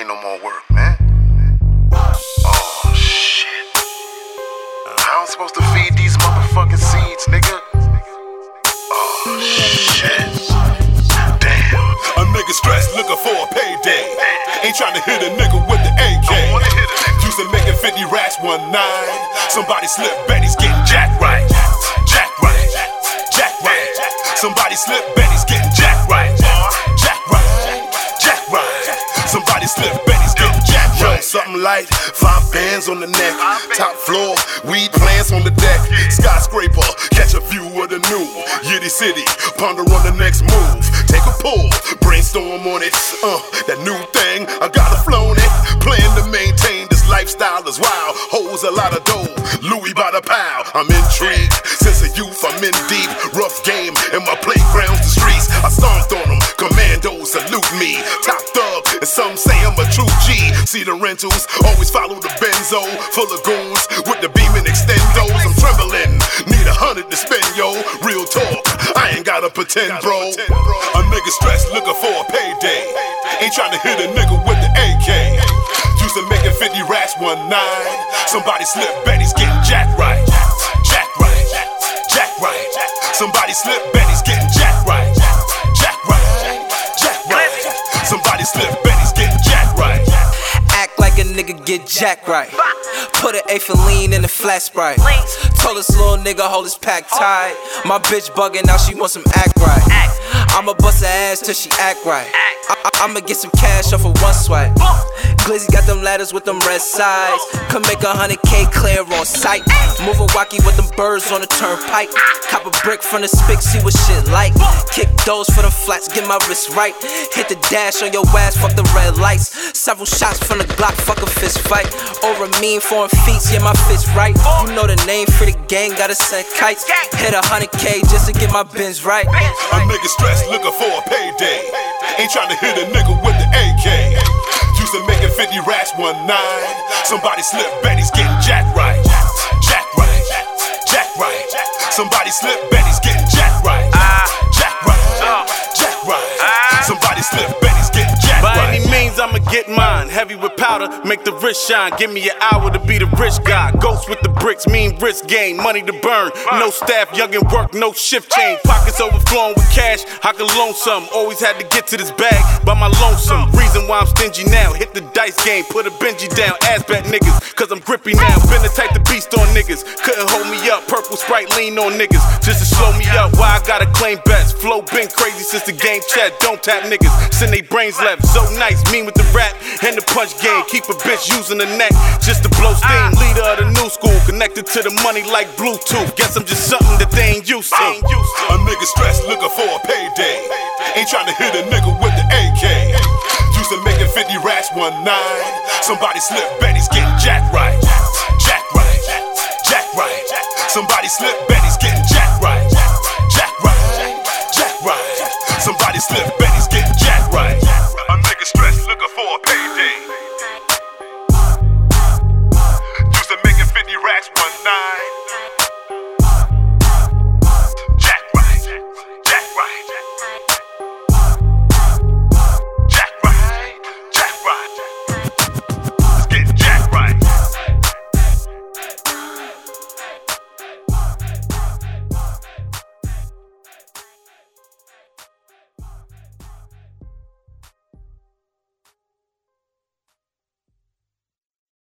ain't no more work, man. Oh, shit. How I'm supposed to feed these motherfucking seeds, nigga? Oh, shit. Damn. A nigga stressed looking for a payday. Ain't trying to hit a nigga with the AK. Used to making 50 racks one night. Somebody slipped, Betty's getting jack right. Jack right. Jack right. Somebody slipped, Something light, five bands on the neck. Top floor, weed plants on the deck. Skyscraper, catch a view of the new Yiddy City. Ponder on the next move. Take a pull, brainstorm on it. Uh, that new thing, I gotta flown it. Plan to maintain this lifestyle is wild. Holds a lot of dough. Louis by the pile. I'm intrigued. Since a youth, I'm in deep. Rough game, and my playground's the streets. I stomped on them. Commandos salute me. Top thug, and some say. See the rentals, always follow the benzo. Full of goons with the beam and extendos. I'm trembling. Need a hundred to spend, yo. Real talk. I ain't gotta pretend, bro. A nigga stressed looking for a payday. Ain't trying to hit a nigga with the AK. Used to making 50 racks one night. Somebody slip, Betty's getting jack right. Jack right. Jack right. Somebody slip, Betty's getting get jack right. Put an lean in the flat sprite. Told this little nigga hold his pack tight. My bitch bugging now she want some act right. I'ma bust her ass till she act right. I- I'ma get some cash off of one swipe. Glizzy got them ladders with them red sides. Come make a hundred K clear on sight. Move a wacky with them birds on the turnpike. Cop a brick from the spick, see what shit like. Kick those for the flats, get my wrist right. Hit the dash on your ass, fuck the red lights. Several shots from the Glock, fuck a fist fight. A mean foreign feats, yeah, my fist right. You know the name for the gang, gotta send kites. Hit a hundred K just to get my bins right. A nigga stressed looking for a payday. Ain't trying to hit a nigga with the AK. Used to making 50 racks one night. Somebody slip, Betty's getting jack right. Jack right. Jack right. Somebody slip, Betty's getting I'ma get mine. Heavy with powder, make the wrist shine. Give me an hour to be the rich guy. Ghost with the bricks, mean risk game, money to burn. No staff, young and work, no shift change. Pockets overflowing with cash. I can loan some. Always had to get to this bag by my lonesome. Reason why I'm stingy now. Hit the dice game, put a Benji down. Ass back niggas, cause I'm grippy now. Been the type to beast on niggas. Couldn't hold me up. Purple sprite lean on niggas. Just to slow me up. Why I gotta claim best. Flow been crazy since the game chat. Don't tap niggas. Send they brains left. So nice, mean with the rap and the punch game. Keep a bitch using the neck just to blow steam. Leader of the new school, connected to the money like Bluetooth. Guess I'm just something that they ain't used to. A nigga stressed looking for a payday. Ain't trying to hit a nigga with the AK. Used to making 50 racks one night. Somebody slip, Betty's getting jack right. Jack right. Jack right. Somebody slip, Betty's getting jack night.